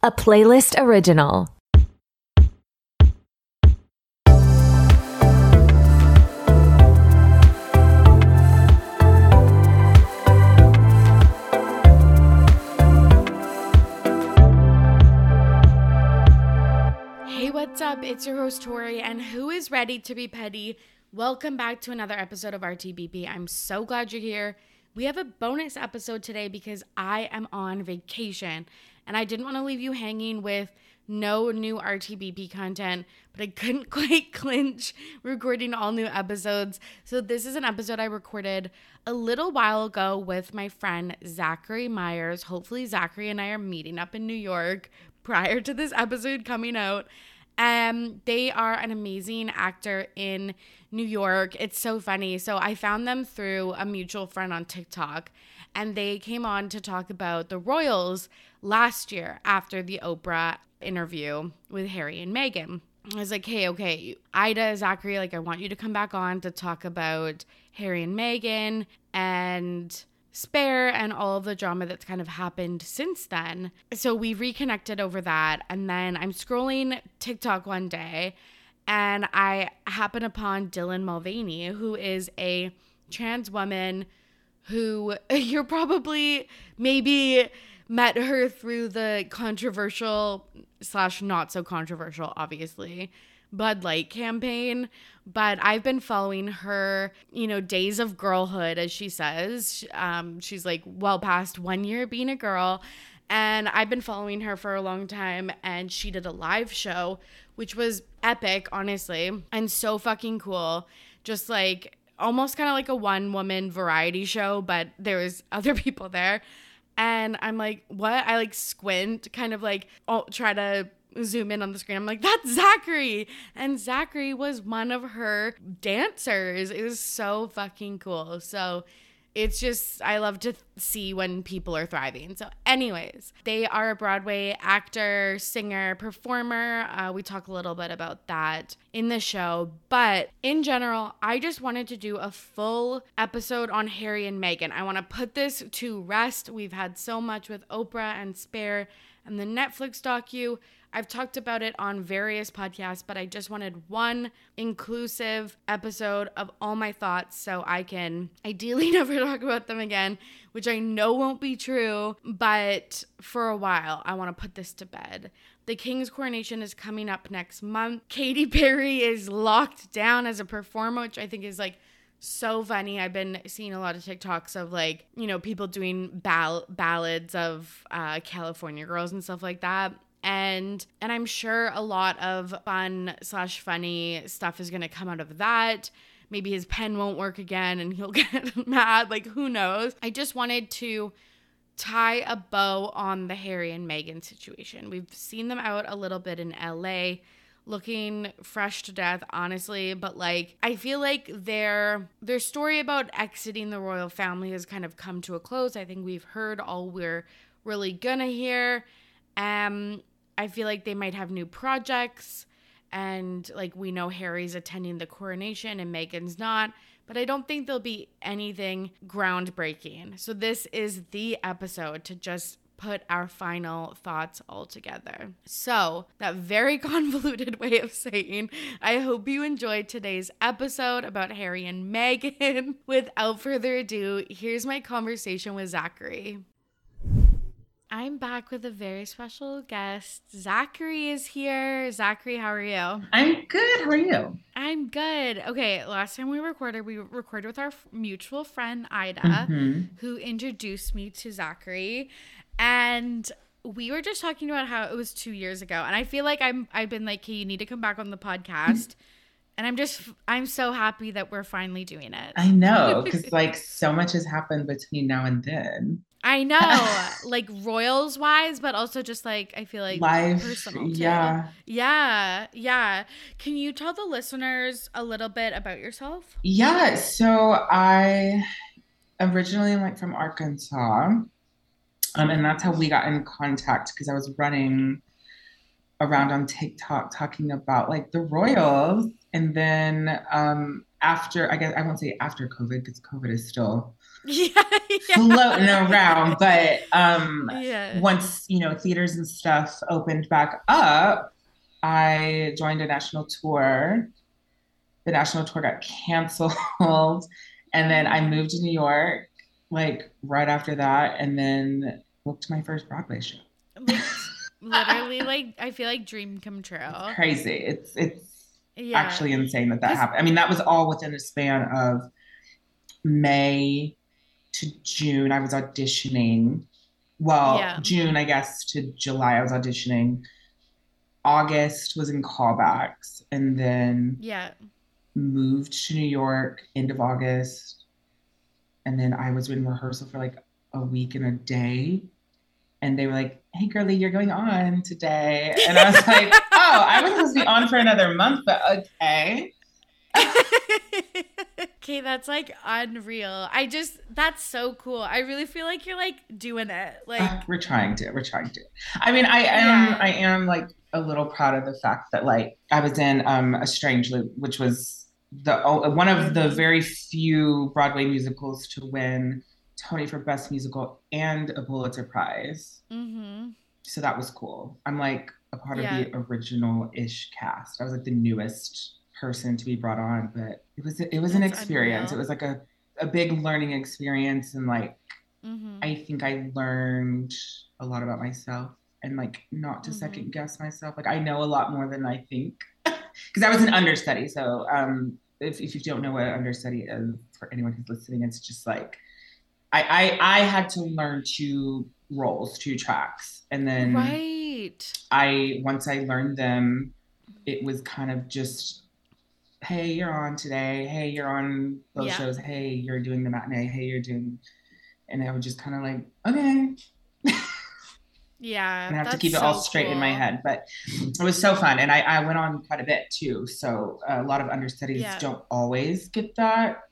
a Playlyst original. Hey, what's up? It's your host Torry, and who is ready to be petty? Welcome back to another episode of RTBP. I'm so glad you're here. We have a bonus episode today because I am on vacation and I didn't want to leave you hanging with no new RTBP content, but I couldn't quite clinch recording all new episodes. So, this is an episode I recorded a little while ago with my friend Zachary Meyers. Hopefully, Zachary and I are meeting up in New York prior to this episode coming out. Um, they are an amazing actor in New York. It's so funny. So I found them through a mutual friend on TikTok, and they came on to talk about the Royals last year after the Oprah interview with Harry and Meghan. I was like, hey, okay, Ida, Zachary, like, I want you to come back on to talk about Harry and Meghan and Spare and all the drama that's kind of happened since then. So we reconnected over that. And then I'm scrolling TikTok one day and I happen upon Dylan Mulvaney, who is a trans woman who you're probably maybe met her through the controversial slash not so controversial, obviously, Bud Light campaign. But I've been following her, you know, days of girlhood, as she says. Um, she's like well past one year being a girl. And I've been following her for a long time. And she did a live show, which was epic, honestly, and so fucking cool. Just like almost kind of like a one woman variety show, but there was other people there. And I'm like, what? I like squint, kind of like oh, try to zoom in on the screen. I'm like, that's Zachary. And Zachary was one of her dancers. It was so fucking cool. So it's just, I love to see when people are thriving. So, anyways, they are a Broadway actor, singer, performer. Uh, we talk a little bit about that in the show. But in general, I just wanted to do a full episode on Harry and Meghan. I want to put this to rest. We've had so much with Oprah and Spare and the Netflix docu. I've talked about it on various podcasts, but I just wanted one inclusive episode of all my thoughts so I can ideally never talk about them again, which I know won't be true, but for a while, I want to put this to bed. The King's coronation is coming up next month. Katy Perry is locked down as a performer, which I think is like so funny. I've been seeing a lot of TikToks of like, you know, people doing ball- ballads of uh, California girls and stuff like that and and i'm sure a lot of fun slash funny stuff is going to come out of that. Maybe his pen won't work again and he'll get mad like who knows? I just wanted to tie a bow on the harry and meghan situation. We've seen them out a little bit in la looking fresh to death honestly but like i feel like their their story about exiting the royal family has kind of come to a close. I think we've heard all we're really gonna hear. Um I feel like they might have new projects and like we know Harry's attending the coronation and Meghan's not, but I don't think there'll be anything groundbreaking. So this is the episode to just put our final thoughts all together. So, that very convoluted way of saying, I hope you enjoyed today's episode about Harry and Meghan. Without further ado, here's my conversation with Zachary. I'm back with a very special guest. Zachary is here. Zachary, how are you? I'm good. How are you? I'm good. Okay, last time we recorded, we recorded with our mutual friend Ida, mm-hmm. who introduced me to Zachary, and we were just talking about how it was two years ago, and I feel like I'm I've been like, hey, you need to come back on the podcast. and I'm just I'm so happy that we're finally doing it. I know because like so much has happened between now and then. I know, like royals wise, but also just like I feel like life, personal. Too. Yeah, yeah, yeah. Can you tell the listeners a little bit about yourself? Yeah, so I originally went from Arkansas, um, and that's how we got in contact because I was running around on TikTok talking about like the royals, and then um, after I guess I won't say after COVID because COVID is still yeah, yeah. floating around. But um, Yeah. once you know theaters and stuff opened back up, I joined a national tour. The national tour got canceled, and then I moved to New York like right after that, and then booked my first Broadway show. Like, literally, like I feel like dream come true. Crazy! It's it's Yeah. actually insane that that happened. I mean, that was all within a span of May to June. I was auditioning. Well, Yeah. June, I guess, to July, I was auditioning. August was in callbacks, and then Yeah. moved to New York end of August. And then I was in rehearsal for like a week and a day. And they were like, hey, girlie, you're going on today. And I was like, oh, I was supposed to be on for another month, but okay. okay, that's like unreal. I just that's so cool. I really feel like you're like doing it. Like Uh, we're trying to. We're trying to. I mean, I am. Yeah. I am like a little proud of the fact that like I was in um a Strange Loop, which was the oh, one of the very few Broadway musicals to win Tony for Best Musical and a Pulitzer Prize. Mm-hmm. So that was cool. I'm like a part Yeah. of the original-ish cast. I was like the newest person to be brought on, but it was it was an experience. unreal. It was like a a big learning experience and like Mhm. I think I learned a lot about myself and like not to Mhm. second guess myself. Like I know a lot more than I think because I was an understudy. So um, if, if you don't know what an understudy is for anyone who's listening, it's just like I, I I had to learn two roles, two tracks, and then right. I once I learned them, it was kind of just, hey, you're on today. Hey, you're on those Yeah. shows. Hey, you're doing the matinee. Hey, you're doing, and I was just kind of like, okay, Yeah. and I have to keep it all straight in my head. But it was so fun, and I I went on quite a bit too. So a lot of understudies Yeah. don't always get that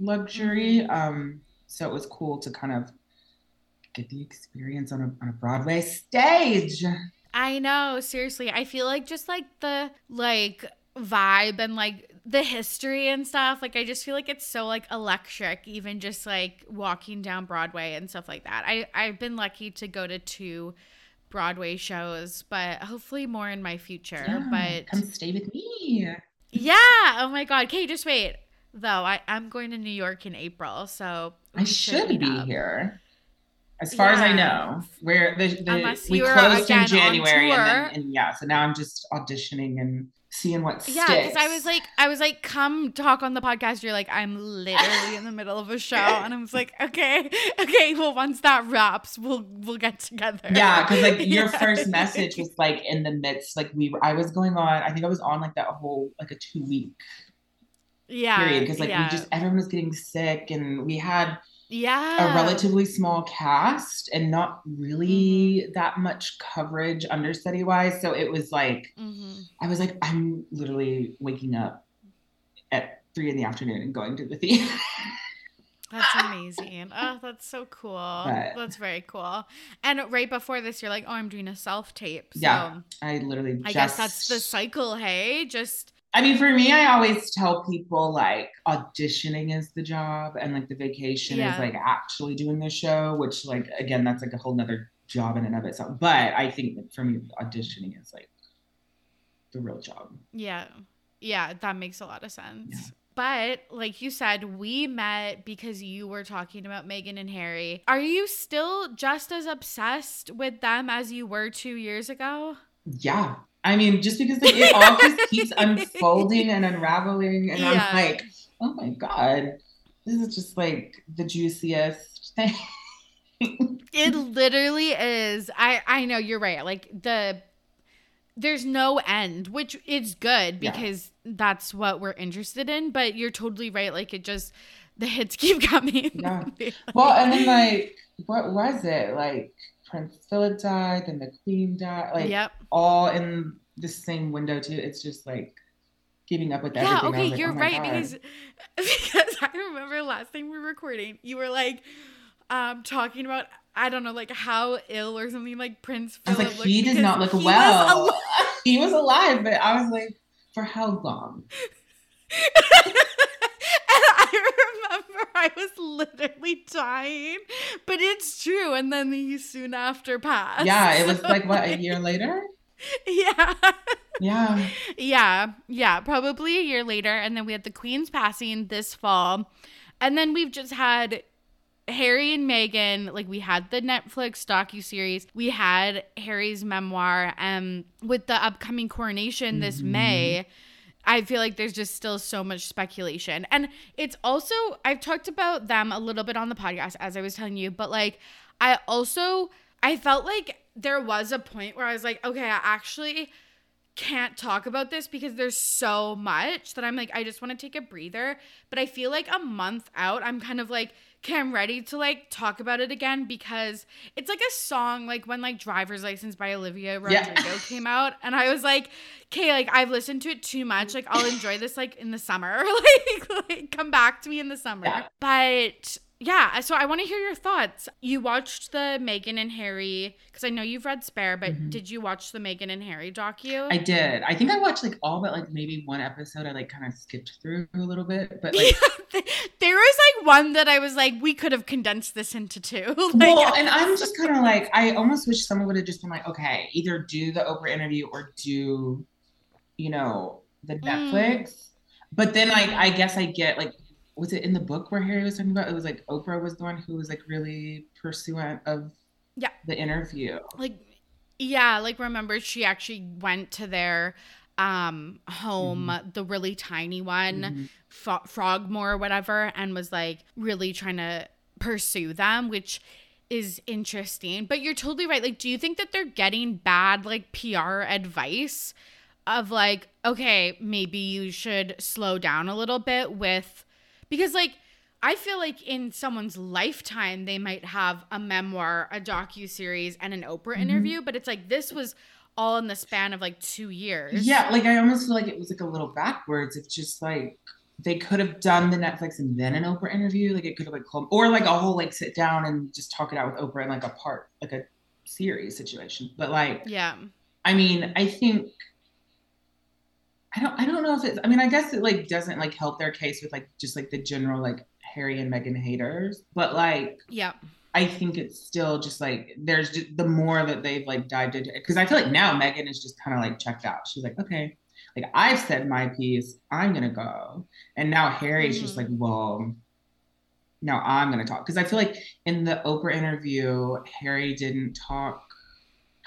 luxury. Mm-hmm. Um, so it was cool to kind of get the experience on a on a Broadway stage. I know, seriously. I feel like just like the like vibe and like the history and stuff, like I just feel like it's so like electric even just like walking down Broadway and stuff like that. I I've been lucky to go to two Broadway shows, but hopefully more in my future. Yeah, But come stay with me. yeah, oh my god. Okay, just wait. Though I I'm going to New York in April, so I should be here. As far as I know, where the, the we closed in January, and, then, and yeah, so now I'm just auditioning and seeing what Yeah, sticks. because I was like, I was like, come talk on the podcast. You're like, I'm literally in the middle of a show, and I was like, okay, okay. Well, once that wraps, we'll we'll get together. yeah, because like your Yeah. first message was like in the midst, like we were, I was going on. I think I was on like that whole like a two week yeah, period because like yeah. we just everyone was getting sick and we had yeah a relatively small cast and not really Mm-hmm. that much coverage understudy wise. So it was like Mhm. I was like, I'm literally waking up at three in the afternoon and going to the theater. That's amazing. Oh, that's so cool. But- that's very cool. And right before this, you're like, oh, I'm doing a self tape. So Yeah, I literally I guess that's the cycle. Hey, just I mean, for me, I always tell people like auditioning is the job and like the vacation Yeah. is like actually doing the show, which like again, that's like a whole nother job in and of itself. But I think for me, auditioning is like the real job. Yeah. Yeah, that makes a lot of sense. Yeah. But like you said, we met because you were talking about Meghan and Harry. Are you still just as obsessed with them as you were two years ago? Yeah. I mean, just because like, it all just keeps unfolding and unraveling, and Yeah. I'm like, oh my god, this is just like the juiciest thing. It literally is. I I know you're right. Like the there's no end, which is good Yeah. because that's what we're interested in, but you're totally right. Like it just the hits keep coming. Yeah. Well, and then like, what was it? Like Prince Philip died, then the Queen died, like yep. all in the same window too. It's just like keeping up with Yeah, everything. I okay, like, you're oh right God. because because I remember last time we were recording, you were like um talking about I don't know like how ill or something like Prince I was Philip like, he did not look he was well. al- he was alive, but I was like, for how long? I was literally dying, but it's true. And then he soon after passed. Yeah, it was like what a year later. yeah. Yeah. Yeah. Yeah. Probably a year later. And then we had the Queen's passing this fall. And then we've just had Harry and Meghan, like we had the Netflix docu series, we had Harry's memoir, um, with the upcoming coronation this Mhm. May. I feel like there's just still so much speculation. And it's also, I've talked about them a little bit on the podcast, as I was telling you, but like, I also, I felt like there was a point where I was like, okay, I actually can't talk about this because there's so much that I'm like, I just want to take a breather. But I feel like a month out, I'm kind of like, okay, I'm ready to like talk about it again because it's like a song, like when like Driver's License by Olivia Yeah. Rodrigo came out. And I was like, okay, like I've listened to it too much. Like I'll enjoy this like in the summer. like, like come back to me in the summer. Yeah. But yeah, so I want to hear your thoughts. You watched the Meghan and Harry because I know you've read Spare, but Mhm. did you watch the Meghan and Harry docu? I did. I think I watched like all but like maybe one episode I like kind of skipped through a little bit. But like Yeah, there was like one that I was like, we could have condensed this into two. like, well, and I'm just kind of like, I almost wish someone would have just been like, okay, either do the Oprah interview or do, you know, the Mm. Netflix. But then, like, I guess I get like, was it in the book where Harry was talking about? It was like Oprah was the one who was like really pursuant of Yeah. the interview. like yeah like remember she actually went to their um home the really tiny one Mhm. Fro- frogmore or whatever and was like really trying to pursue them which is interesting but you're totally right like do you think that they're getting bad like pr advice of like okay maybe you should slow down a little bit with because like I feel like in someone's lifetime they might have a memoir, a docu series, and an Oprah Mhm. interview, but it's like this was all in the span of like two years. Yeah, like I almost feel like it was like a little backwards. It's just like they could have done the Netflix and then an Oprah interview. Like it could have like called, or like a whole like sit down and just talk it out with Oprah in like a part, like a series situation. But like, yeah, I mean, I think I don't, I don't know if it's. I mean, I guess it like doesn't like help their case with like just like the general like Harry and Meghan haters. But like, yeah, I think it's still just like there's just the more that they've like dived into it because I feel like now Meghan is just kind of like checked out. She's like, okay, like I've said my piece, I'm gonna go, and now Harry's just Mhm. like, well, now I'm gonna talk because I feel like in the Oprah interview, Harry didn't talk.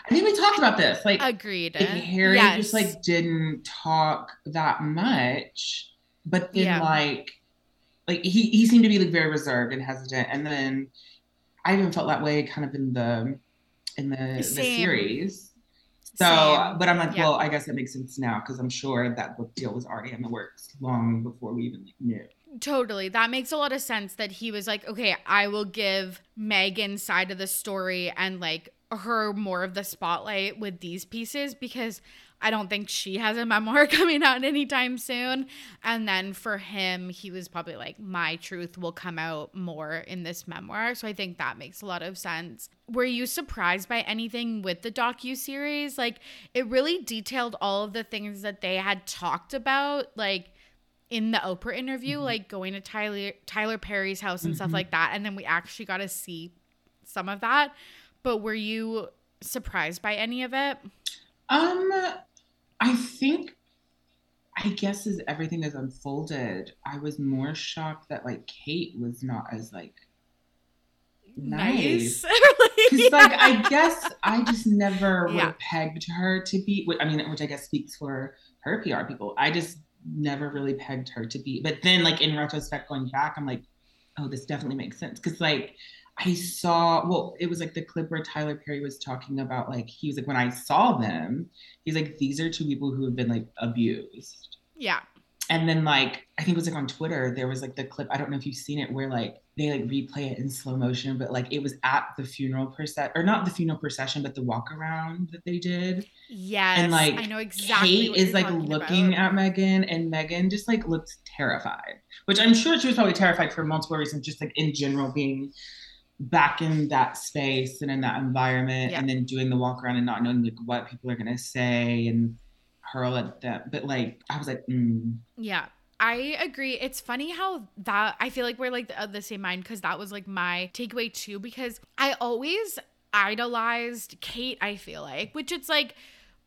I think we talked about this, like. agreed. like, Harry Yes. just like didn't talk that much, but then Yeah. like like he he seemed to be like very reserved and hesitant, and then I even felt that way kind of in the in the, the series. So, Same. but I'm like, Yeah. well, I guess that makes sense now because I'm sure that book deal was already in the works long before we even like, knew. Totally. That makes a lot of sense that he was like, okay, I will give Meghan's side of the story and like her more of the spotlight with these pieces because I don't think she has a memoir coming out anytime soon. And then for him, he was probably like, my truth will come out more in this memoir. So I think that makes a lot of sense. Were you surprised by anything with the docu series? Like it really detailed all of the things that they had talked about, like in the Oprah interview, Mhm. like going to Tyler Tyler Perry's house and stuff Mhm. like that. And then we actually got to see some of that. But were you surprised by any of it? Um, I think, I guess as everything has unfolded, I was more shocked that like Kate was not as like nice. Because like I guess I just never would Yeah. have pegged her to be. I mean, which I guess speaks for her PR people. I just never really pegged her to be. But then, like in retrospect, going back, I'm like, oh, this definitely makes sense. Because like I saw, well, it was like the clip where Tyler Perry was talking about like he was like when I saw them, he's like these are two people who have been like abused. yeah. And then like I think it was like on Twitter, there was like the clip. I don't know if you've seen it where like they like replay it in slow motion, but like it was at the funeral procession or not the funeral procession, but the walk around that they did. Yes. and like I know exactly. Kate is like looking about. at Meghan, and Meghan just like looks terrified. Which I'm sure she was probably terrified for multiple reasons, just like in general being back in that space and in that environment, Yeah. and then doing the walk around and not knowing like what people are gonna say and hurl at them. But like I was like, mm, Yeah. I agree. It's funny how that I feel like we're like the, the same mind because that was like my takeaway too. Because I always idolized Kate. I feel like, which it's like,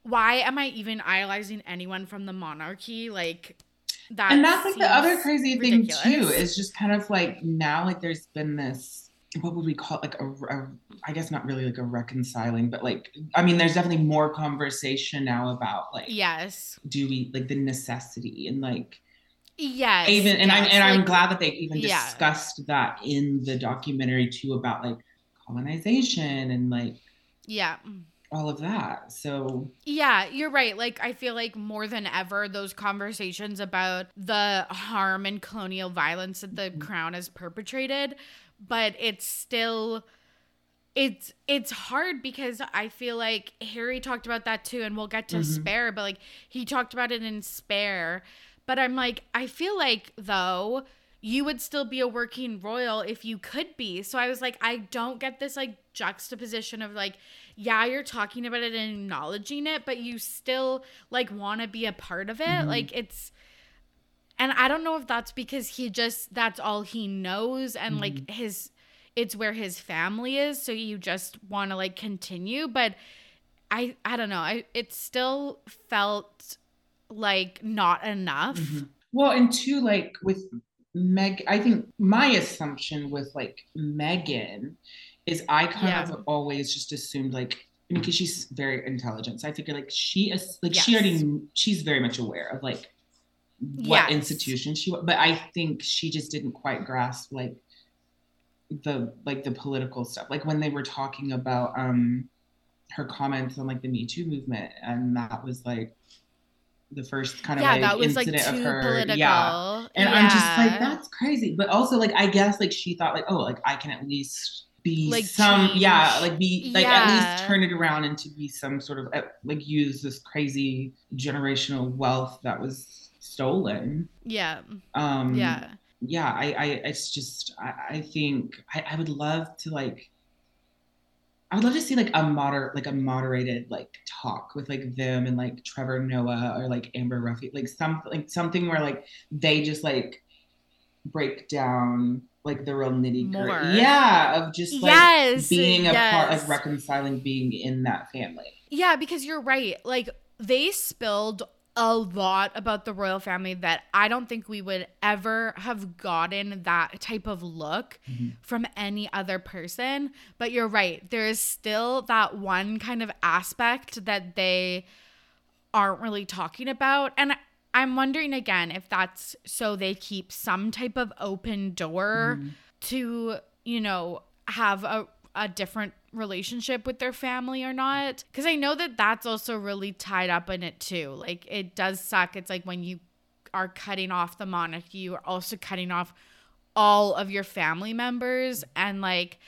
why am I even idolizing anyone from the monarchy? Like that, and that's like the other crazy ridiculous. thing too is just kind of like now like there's been this what would we call it like a, a I guess not really like a reconciling but like i mean there's definitely more conversation now about like yes do we like the necessity and like Yes. Even and yes, I'm and like, I'm glad that they even yeah. discussed that in the documentary too about like colonization and like yeah all of that. So Yeah, you're right. Like I feel like more than ever those conversations about the harm and colonial violence that the mm-hmm. crown has perpetrated, but it's still it's it's hard because I feel like Harry talked about that too and we'll get to mm-hmm. spare, but like he talked about it in spare but I'm like, I feel like though you would still be a working royal if you could be. So I was like, I don't get this like juxtaposition of like, yeah, you're talking about it and acknowledging it, but you still like want to be a part of it. Mm-hmm. Like it's, and I don't know if that's because he just, that's all he knows and mm-hmm. like his, it's where his family is. So you just want to like continue. But I, I don't know. I, it still felt like not enough. Mm-hmm. Well, and two, like with Meg, I think my assumption with like Meghan is I kind yeah. of always just assumed like because she's very intelligent, so I figure like she is like yes. she already she's very much aware of like what yes. institution she but I think she just didn't quite grasp like the like the political stuff like when they were talking about um her comments on like the Me Too movement and that was like the first kind of yeah, like that was incident like too of her. Political. Yeah. And yeah. I'm just like, that's crazy. But also like I guess like she thought like, oh, like I can at least be like some change. yeah, like be like yeah. at least turn it around and to be some sort of uh, like use this crazy generational wealth that was stolen. Yeah. Um yeah. Yeah, I, I it's just I, I think I, I would love to like I would love to see like a moder like a moderated like talk with like them and like Trevor Noah or like Amber Ruffin, like something like something where like they just like break down like the real nitty gritty. Yeah, of just like yes, being a yes. part, of reconciling being in that family. Yeah, because you're right. Like they spilled a lot about the royal family that I don't think we would ever have gotten that type of look mm-hmm. from any other person. But you're right. There is still that one kind of aspect that they aren't really talking about. And I'm wondering again if that's so they keep some type of open door mm-hmm. to, you know, have a, a different relationship with their family or not. Because I know that that's also really tied up in it too. Like it does suck. It's like when you are cutting off the monarchy, you are also cutting off all of your family members. And like,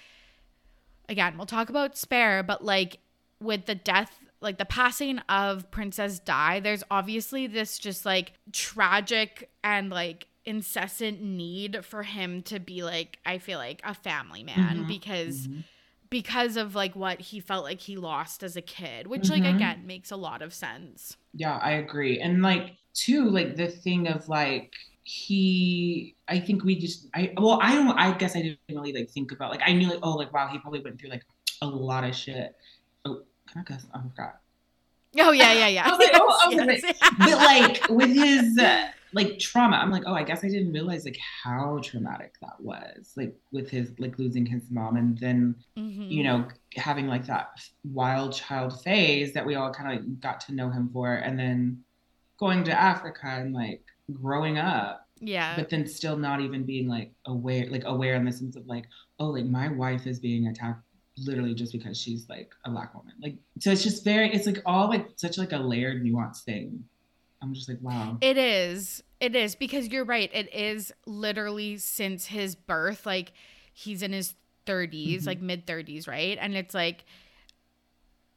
again, we'll talk about Spare, but like with the death like the passing of Princess Di, there's obviously this just like tragic and like incessant need for him to be like, I feel like a family man mm-hmm. because mm-hmm because of like what he felt like he lost as a kid, which mm-hmm. like again makes a lot of sense. Yeah, I agree. And like too, like the thing of like he I think we just I well I don't I guess I didn't really like think about like I knew like oh like wow he probably went through like a lot of shit. Oh can I guess I forgot. Oh yeah yeah yeah. I was like, oh, I was yes. like, but like with his uh, like trauma. I'm like oh i guess i didn't realize like how traumatic that was like with his like losing his mom and then mm-hmm. you know having like that wild child phase that we all kind of like got to know him for and then going to africa and like growing up yeah. but then still not even being like aware like aware in the sense of like oh like my wife is being attacked literally just because she's like a black woman. Like so it's just very it's like all like such like a layered nuanced thing I'm just like, wow. It is. It is because you're right. It is literally since his birth. Like he's in his 30s, mm-hmm. like mid 30s, right? And it's like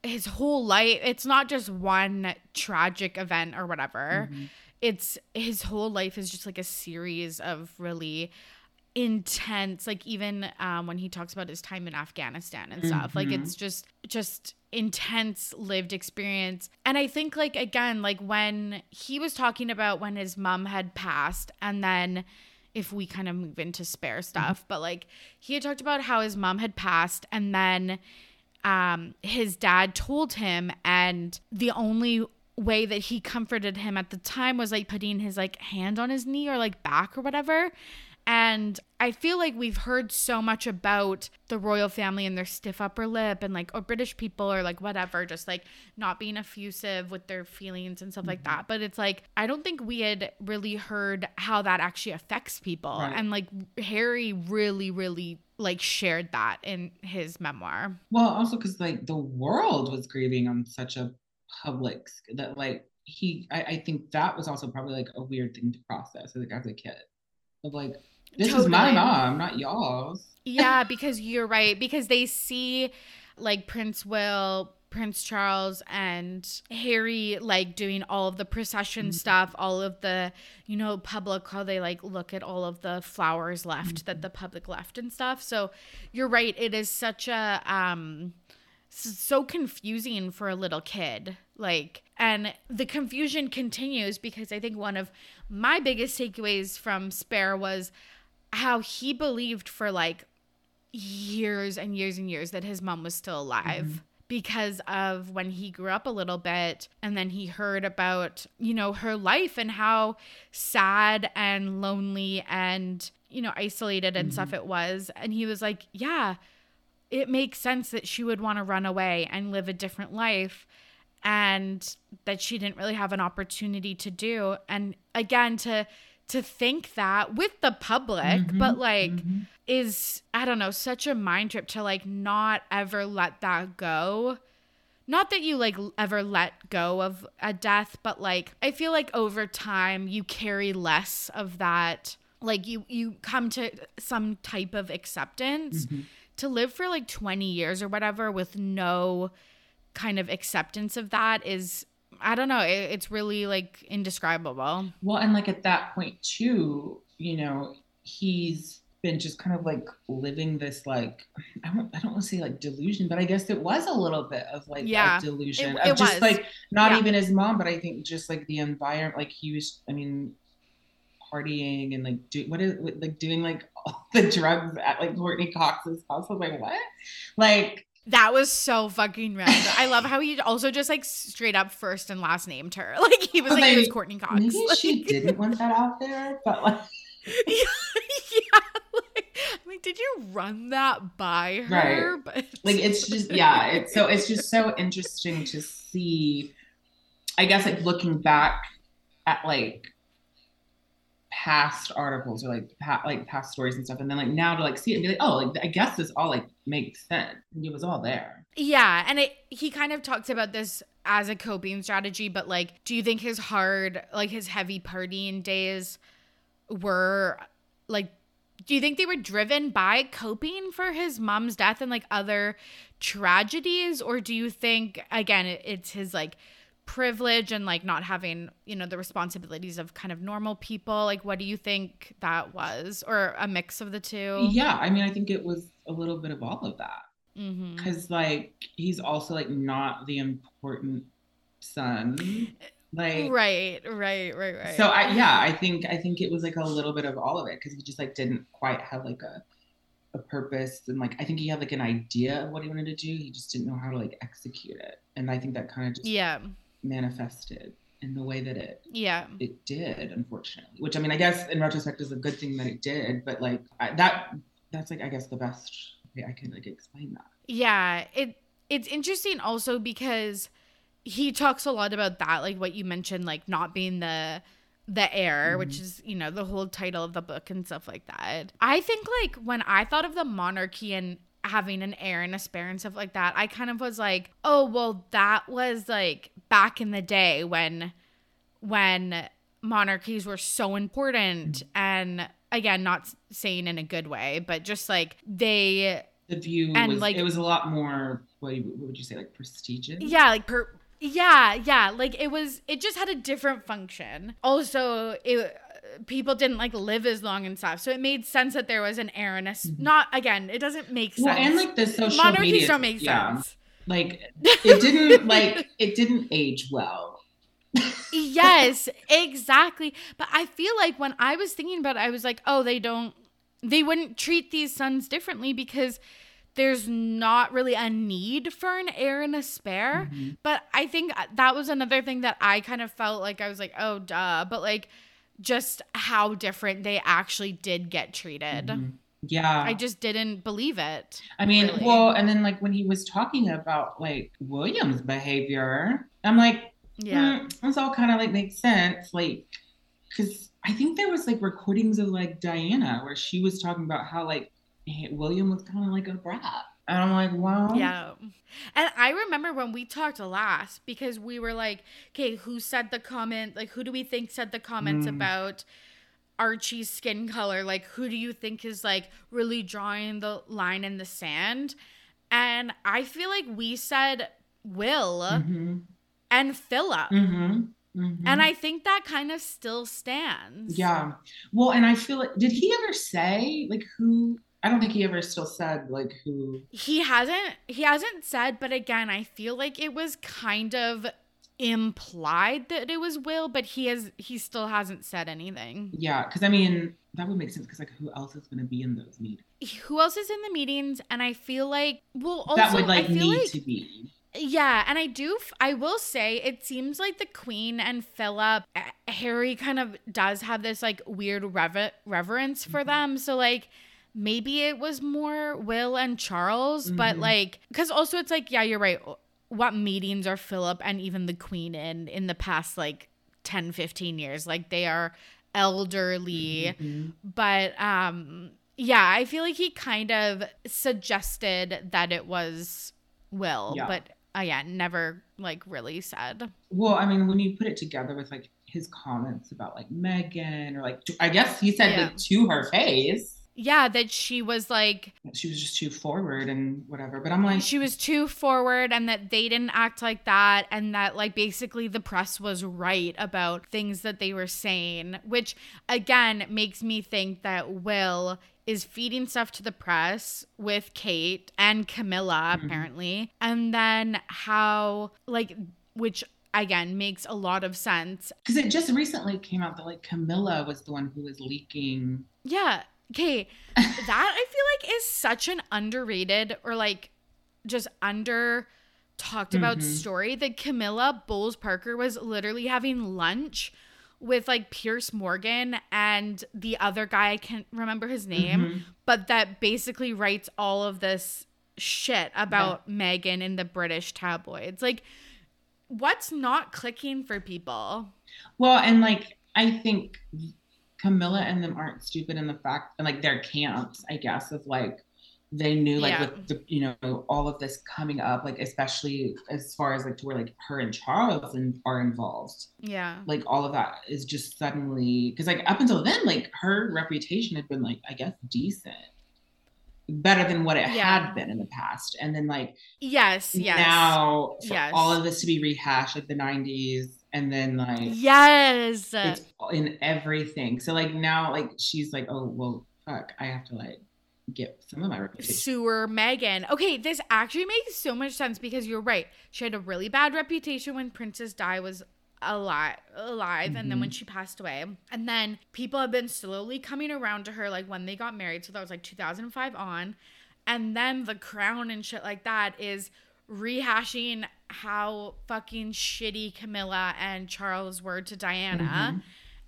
his whole life. It's not just one tragic event or whatever. Mm-hmm. It's his whole life is just like a series of really intense like even um, when he talks about his time in afghanistan and stuff. Like Mhm. it's just just intense lived experience. And i think like again like when he was talking about when his mom had passed and then if we kind of move into spare stuff but like he had talked about how his mom had passed and then um his dad told him and the only way that he comforted him at the time was like putting his like hand on his knee or like back or whatever and I feel like we've heard so much about the royal family and their stiff upper lip and like or British people or like whatever just like not being effusive with their feelings and stuff like Mm-hmm. that but it's like I don't think we had really heard how that actually affects people Right. and like Harry really really like shared that in his memoir Well, also because like the world was grieving on such a public that like he, I, I think that was also probably like a weird thing to process like as a kid of like this is my mom, not y'all's. Yeah, because you're right. Because they see like Prince Will, Prince Charles, and Harry like doing all of the procession stuff, all of the, you know, public, how they like look at all of the flowers left that the public left and stuff. So you're right. It is such a, um, so confusing for a little kid. Like, and the confusion continues because I think one of my biggest takeaways from Spare was how he believed for like years and years and years that his mom was still alive mm-hmm. because of when he grew up a little bit and then he heard about, you know, her life and how sad and lonely and, you know, isolated and stuff mm-hmm. it was. And he was like, yeah, it makes sense that she would want to run away and live a different life and that she didn't really have an opportunity to do. And again to to think that with the public mm-hmm, but like mm-hmm. is i don't know such a mind trip to like not ever let that go. Not that you like ever let go of a death but like i feel like over time you carry less of that like you you come to some type of acceptance mm-hmm. to live for like 20 years or whatever with no kind of acceptance of that is i don't know it, it's really like indescribable Well, and like at that point too, you know, he's been just kind of like living this like I don't I don't want to say like delusion, but I guess it was a little bit of like Yeah, delusion it- of it just was. like not Yeah. even his mom, but I think just like the environment, like he was, I mean, partying and like do what is like doing like all the drugs at like Courteney Cox's house. I was like, what? Like that was so fucking random. I love how he also just like straight up first and last named her. Like he was like it was courteney cox. maybe Like- she didn't want that out there, but like yeah, yeah like, like did you run that by her? Right. but like it's just yeah it's so it's just so interesting to see i guess like looking back at like past articles or like pa- like past stories and stuff and then like now to like see it and be like oh like i guess this all like makes sense it was all there Yeah, and it, he kind of talks about this as a coping strategy, but like, do you think his hard, like his heavy partying days were like, do you think they were driven by coping for his mom's death and like other tragedies? Or do you think, again, it, it's his like privilege and like not having, you know, the responsibilities of kind of normal people? Like, what do you think that was? Or a mix of the two? yeah i mean i think it was a little bit of all of that mm-hmm. because like he's also like not the important son like Right, right, right, right. So I yeah, I think I think it was like a little bit of all of it because he just like didn't quite have like a a purpose and like I think he had like an idea of what he wanted to do. He just didn't know how to like execute it. And I think that kind of just yeah, manifested in the way that it yeah. it did, unfortunately. Which I mean, I guess in retrospect is a good thing that it did, but like I, that that's like I guess the best way I can like explain that. Yeah, it it's interesting also because he talks a lot about that, like what you mentioned, like not being the the heir, mm-hmm. which is you know the whole title of the book and stuff like that. I think like when I thought of the monarchy and having an heir and a spare and stuff like that, I kind of was like, oh well, that was like back in the day when when monarchies were so important and again not saying in a good way but just like they The view And, was like- it was a lot more what, what would you say like prestigious? yeah like per yeah yeah like it was it just had a different function also it people didn't like live as long and stuff. So it made sense that there was an. Mhm. Not again, it doesn't make sense. Well, and like the social monarchies media, don't make yeah, sense. Like it didn't like it didn't age well. yes, exactly. But I feel like when I was thinking about it, I was like, oh, they don't, they wouldn't treat these sons differently because there's not really a need for an heir and a spare. Mhm. But I think that was another thing that I kind of felt like I was like, oh, duh. But like, just how different they actually did get treated. Mhm. Yeah. I just didn't believe it. I mean, really. well, and then like when he was talking about like William's behavior, I'm like, Yeah. mm, this all kind of like makes sense, like, because I think there was like recordings of like Diana where she was talking about how like William was kind of like a brat, and I'm like, wow, Yeah. And I remember when we talked last because we were like, okay, who said the comment? Like, who do we think said the comments Mm. about Archie's skin color? Like, who do you think is like really drawing the line in the sand? And I feel like we said Will hmm and Philip. hmm hmm And I think that kind of still stands. yeah, well, and I feel like did he ever say like who? I don't think he ever still said like who. He hasn't he hasn't said, but again, I feel like it was kind of implied that it was Will, but he has he still hasn't said anything. Yeah, because I mean that would make sense because like who else is going to be in those meetings? Who else is in the meetings? And I feel like well also that would like need like to be. yeah, and I do f- I will say it seems like the Queen and Philip uh, Harry kind of does have this like weird rever- reverence for Mhm. them. So like maybe it was more Will and Charles, but Mhm. like cuz also it's like yeah, you're right. What meetings are Philip and even the Queen in in the past like 10 15 years? Like they are elderly Mhm. but um yeah i feel like he kind of suggested that it was will Yeah. but uh, yeah never like really said Well, I mean, when you put it together with like his comments about like Meghan or like I guess he said Yeah. like to her face yeah that she was like she was just too forward and whatever. But I'm like, she was too forward and that they didn't act like that and that like basically the press was right about things that they were saying which again makes me think that will is feeding stuff to the press with Kate and Camilla Mhm. apparently and then how like which again makes a lot of sense because it just recently came out that like Camilla was the one who was leaking. Yeah. Okay. that I feel like is such an underrated or like just under talked about Mhm. story that Camilla Bowles Parker was literally having lunch with like Piers Morgan and the other guy I can't remember his name, Mhm. but that basically writes all of this shit about Meghan in the British tabloids. Like what's not clicking for people? Well, and like I think Camilla and them aren't stupid in the fact and like their camps, I guess, of like they knew like Yeah. with the you know all of this coming up, like especially as far as like to where like her and Charles and are involved. Yeah. Like all of that is just suddenly because like up until then, like her reputation had been like I guess decent, better than what it Yeah. had been in the past, and then like Yes, yes. now for Yes. all of this to be rehashed like the '90s, and then like Yes. it's in everything. So like now, like she's like, oh well, fuck, I have to like get some of my reputation. Sewer Meghan. Okay, this actually makes so much sense because you're right. She had a really bad reputation when Princess Di was alive alive and then when mm-hmm. she passed away and then people have been slowly coming around to her like when they got married so that was like 2005 on and then the crown and shit like that is rehashing how fucking shitty Camilla and Charles were to Diana Mhm.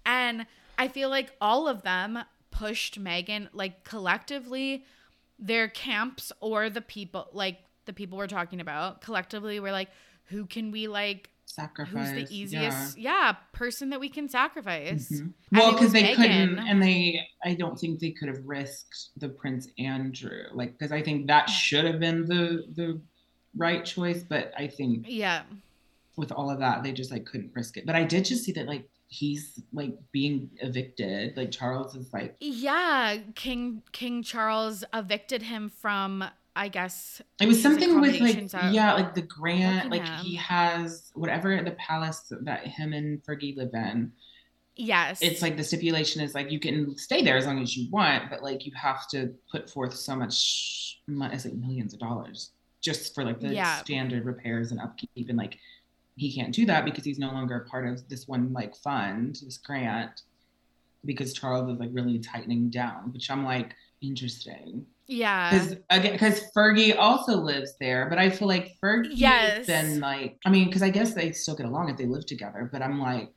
and I feel like all of them pushed Meghan, like collectively, their camps or the people, like the people we're talking about, collectively were like, who can we like, Sacrifice. who's the easiest, yeah. person that we can sacrifice? Mhm. Well, because they Meghan. couldn't, and they, I don't think they could have risked the Prince Andrew, like, because I think that should have been the the right choice, but I think Yeah. with all of that, they just like couldn't risk it. But I did just see that like he's like being evicted, like Charles is like, Yeah. King King Charles evicted him from, I guess, It was something with like yeah, like the grant, like Buckingham. he has whatever the palace that him and Fergie live in. Yes. it's like the stipulation is like you can stay there as long as you want, but like you have to put forth so much money, it's like millions of dollars just for like the Yeah. standard repairs and upkeep. And like he can't do that because he's no longer a part of this one like fund, this grant, because Charles is like really tightening down, which I'm like, interesting. yeah. Because again, because Fergie also lives there, but I feel like Fergie Yes. has been like, I mean, because I guess they still get along if they live together, but I'm like,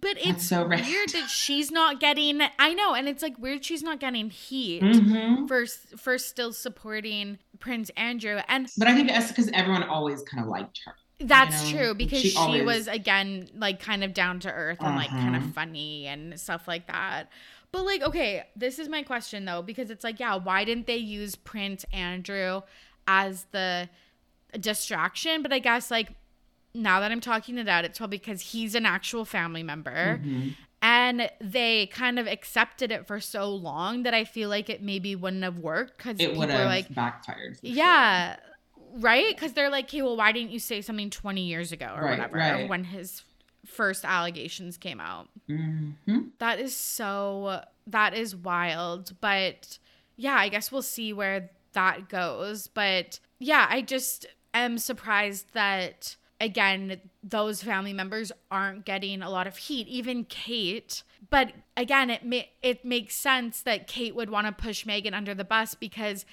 But it's so weird that she's not getting I know, and it's like weird she's not getting heat mhm. for for still supporting Prince Andrew. And but I think that's because everyone always kind of liked her. That's know, true because she she, always- was again like kind of down to earth and like kind of Uh-huh. funny and stuff like that. But like, okay, this is my question though because it's like, yeah, why didn't they use Prince Andrew as the distraction? But I guess like now that I'm talking it out, it's probably because he's an actual family member. Mhm. And they kind of accepted it for so long that I feel like it maybe wouldn't have worked because It would have like, backfired. for sure. yeah, right? Because they're like, okay, well, why didn't you say something 20 years ago or Right, whatever right. when his first allegations came out? Mhm. That is so, that is wild. But yeah, I guess we'll see where that goes. But yeah, I just am surprised that, again, those family members aren't getting a lot of heat, even Kate. But again, it ma- it makes sense that Kate would want to push Meghan under the bus because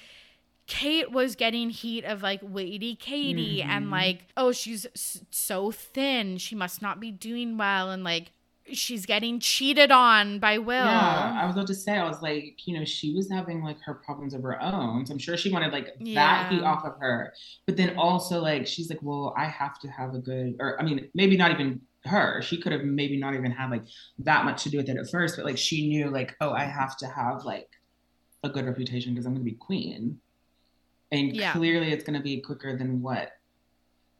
Kate was getting heat of like Waity Katie and Mhm. like, oh, she's s- so thin. She must not be doing well. And like, she's getting cheated on by Will. Yeah, I was about to say, I was like, you know, she was having like her problems of her own. So I'm sure she wanted like that Yeah. heat off of her. But then also, like, she's like, well, I have to have a good, or I mean, maybe not even her. She could have maybe not even had like that much to do with it at first, but like she knew, like, oh, I have to have like a good reputation because I'm going to be queen. And Yeah. clearly it's going to be quicker than what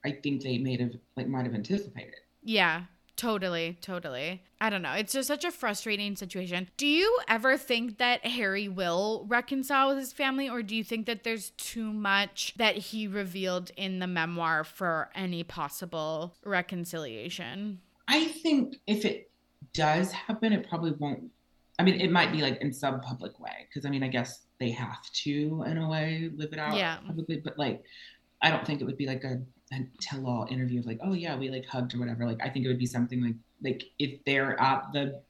I think they may have, like, might have anticipated. Yeah, totally, totally. I don't know. It's just such a frustrating situation. Do you ever think that Harry will reconcile with his family, or do you think that there's too much that he revealed in the memoir for any possible reconciliation? I think if it does happen, it probably won't. I mean, it might be like in some public way, because I mean, I guess they have to, in a way, live it out Yeah. publicly. But like, I don't think it would be like a, a tell-all interview of like, oh yeah, we like hugged or whatever. Like, I think it would be something like like if they're at the,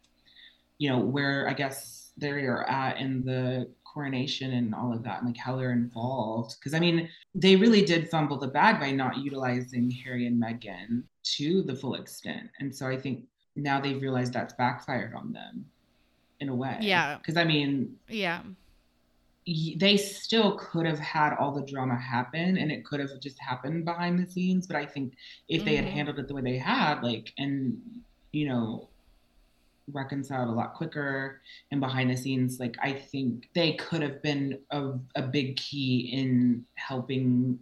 you know, where I guess they're at in the coronation and all of that, and like how they're involved. Because I mean, they really did fumble the bag by not utilizing Harry and Meghan to the full extent. And so I think now they've realized that's backfired on them in a way. Yeah. Because I mean, Yeah. They still could have had all the drama happen and it could have just happened behind the scenes. But I think if they had Mhm. handled it the way they had, like, and, you know, reconciled a lot quicker and behind the scenes, like, I think they could have been a, a big key in helping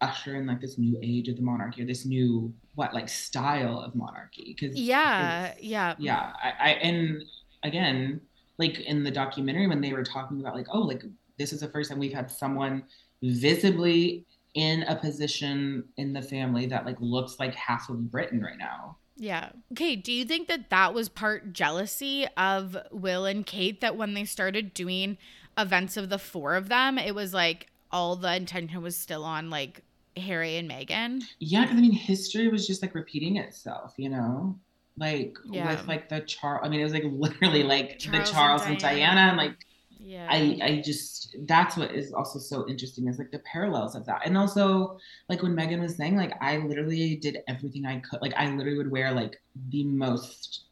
usher in like this new age of the monarchy or this new what like style of monarchy because Yeah. Yeah. yeah I, I and again like in the documentary when they were talking about like oh like this is the first time we've had someone visibly in a position in the family that like looks like half of britain right now Yeah. Okay. Do you think that that was part jealousy of Will and Kate that when they started doing events of the four of them, it was like all the attention was still on like Harry and Meghan? yeah because i mean history was just like repeating itself you know like Yeah. with like the charles i mean it was like literally like Charles the charles and Diana. diana and like Yeah. I I just that's what is also so interesting is like the parallels of that. And also like when Meghan was saying like I literally did everything I could. Like I literally would wear like the most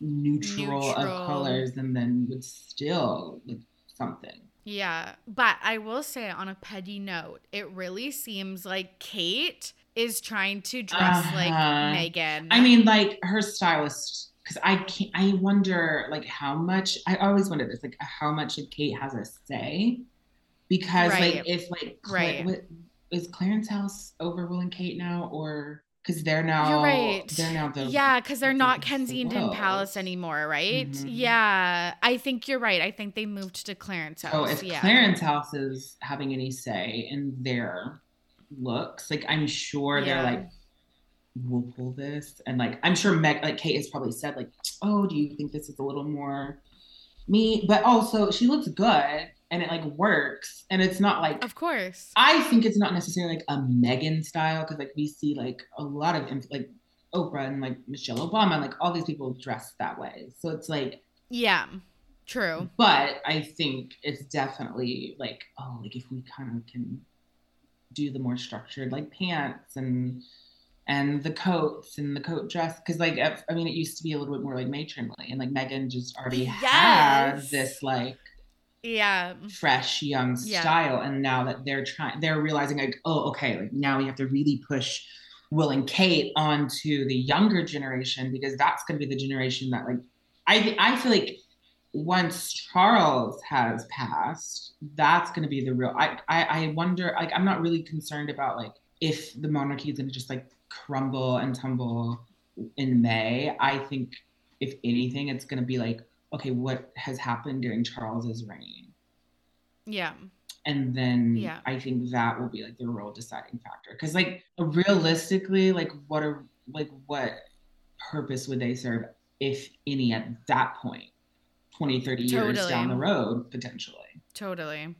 neutral, Neutral. of colors and then would still like something. Yeah, but I will say on a petty note, it really seems like Kate is trying to dress like Uh-huh. Meghan. I mean like her stylist because I can't I wonder like how much I always wonder this like how much of Kate has a say because Right. like if like Cla- Right. what, is Clarence House over Will and Kate now or because they're now You're right. they're now the yeah, because they're the not Kensington flow. Palace anymore, right? Mhm. Yeah, I think you're right. I think they moved to Clarence House. so if yeah. Clarence House is having any say in their looks like I'm sure Yeah. they're like we'll pull this. And like, I'm sure Meg, like Kate has probably said, like, oh, do you think this is a little more me? But also, she looks good and it like works. And it's not like, of course, I think it's not necessarily like a Meghan style because like we see like a lot of like Oprah and like Michelle Obama and like all these people dress that way. So it's like, yeah. True. But I think it's definitely like, oh, like if we kind of can do the more structured like pants and and the coats and the coat dress because like I mean it used to be a little bit more like matronly and like Meghan just already yes. had this like yeah fresh young yeah. style and now that they're trying they're realizing like oh okay like now we have to really push Will and Kate onto the younger generation because that's going to be the generation that like I I feel like once Charles has passed that's going to be the real I, I I wonder like I'm not really concerned about like if the monarchy is going to just like crumble and tumble in May, I think if anything, it's going to be like, okay, what has happened during Charles's reign? Yeah. And then yeah. I think that will be like the real deciding factor. Cause like realistically, like what are like what purpose would they serve, if any, at that point? 20, 30 years down the road, potentially. Totally.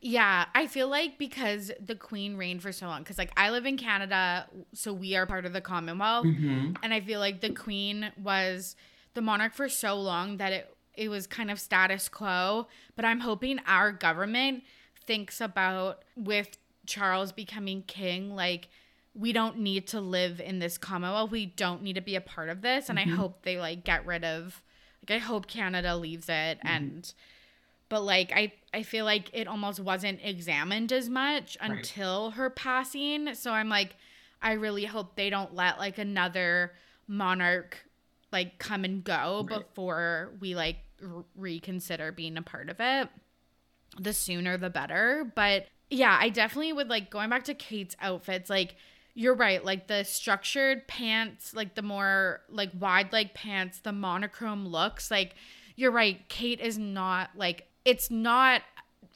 Yeah, I feel like because the queen reigned for so long, because like I live in Canada, so we are part of the Commonwealth, mm-hmm. and I feel like the queen was the monarch for so long that it it was kind of status quo. But I'm hoping our government thinks about with Charles becoming king, like we don't need to live in this Commonwealth. We don't need to be a part of this, and mm-hmm. I hope they like get rid of. Like I hope Canada leaves it mm-hmm. and but like I I feel like it almost wasn't examined as much right. until her passing. So I'm like I really hope they don't let like another monarch like come and go right. before we like r- reconsider being a part of it. The sooner the better, but yeah, I definitely would like going back to Kate's outfits like you're right like the structured pants like the more like wide leg pants the monochrome looks like you're right kate is not like it's not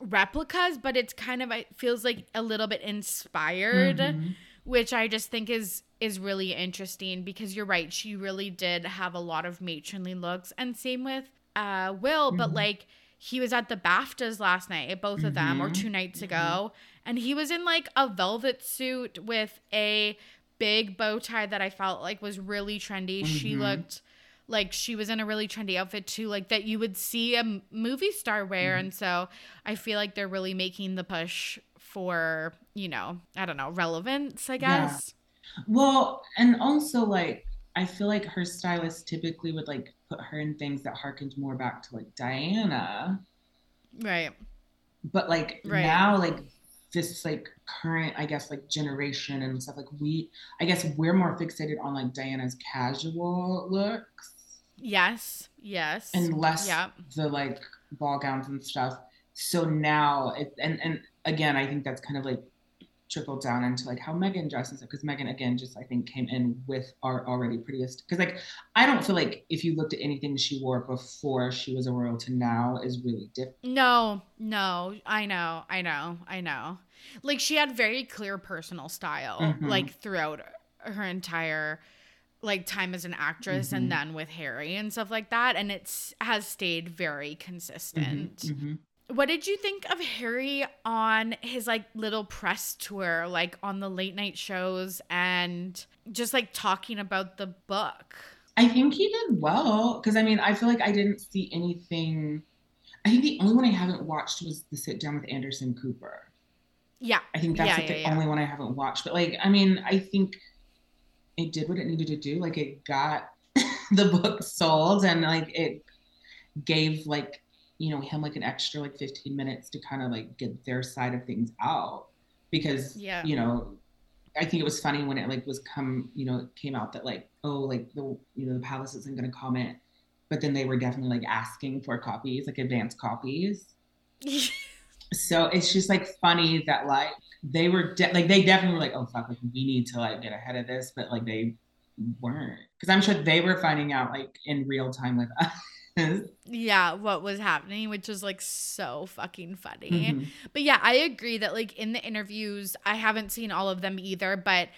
replicas, but it's kind of it feels like a little bit inspired, mm-hmm. which I just think is is really interesting because you're right, she really did have a lot of matronly looks, and same with uh Will, mm-hmm. but like he was at the BAFTAs last night, both of them, or mm-hmm. two nights ago, mm-hmm. and he was in like a velvet suit with a big bow tie that I felt like was really trendy. She mm-hmm. looked like she was in a really trendy outfit too like that you would see a movie star wear mm-hmm. and so i feel like they're really making the push for you know i don't know relevance i guess yeah. well and also like i feel like her stylist typically would like put her in things that harkened more back to like diana right but like right. now like this like current i guess like generation and stuff like we i guess we're more fixated on like diana's casual looks Yes, yes. And less yep. the like ball gowns and stuff. So now it and and again, I think that's kind of like trickled down into like how Meghan dresses because Meghan, again just I think came in with our already prettiest because like I don't feel like if you looked at anything she wore before she was a royal to now is really different. No, no, I know, I know, I know. Like she had very clear personal style mm-hmm. like throughout her entire like time as an actress mm-hmm. and then with Harry and stuff like that and it's has stayed very consistent. Mm-hmm. What did you think of Harry on his like little press tour like on the late night shows and just like talking about the book? I think he did well cuz I mean I feel like I didn't see anything I think the only one I haven't watched was the sit down with Anderson Cooper. Yeah. I think that's yeah, like yeah, the yeah. only one I haven't watched. But like, I mean, I think it did what it needed to do. Like it got the book sold and like it gave like, you know, him like an extra like 15 minutes to kind of like get their side of things out. Because yeah. you know, I think it was funny when it like was come, you know, came out that like, oh, like the you know, the palace isn't gonna comment. But then they were definitely like asking for copies, like advanced copies. so it's just like funny that like they were de- like they definitely were like oh fuck like we need to like get ahead of this but like they weren't because i'm sure they were finding out like in real time with us yeah, what was happening, which was like so fucking funny. Mhm. But yeah, I agree that like in the interviews, I haven't seen all of them either, but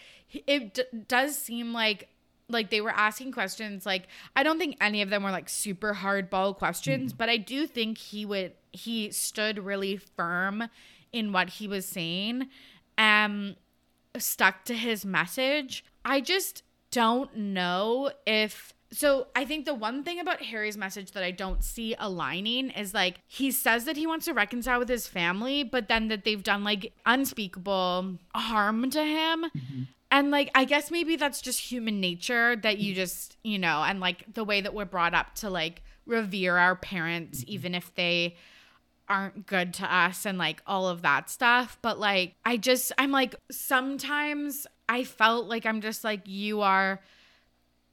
it d- does seem like like they were asking questions like I don't think any of them were like super hardball questions, but I do think he would he stood really firm in what he was saying um stuck to his message. I just don't know if so I think the one thing about Harry's message that I don't see aligning is like he says that he wants to reconcile with his family, but then that they've done like unspeakable harm to him. Mm-hmm. And like I guess maybe that's just human nature that you mm-hmm. just, you know, and like the way that we're brought up to like revere our parents mm-hmm. even if they aren't good to us and like all of that stuff. But like, I just, I'm like, sometimes I felt like I'm just like, you are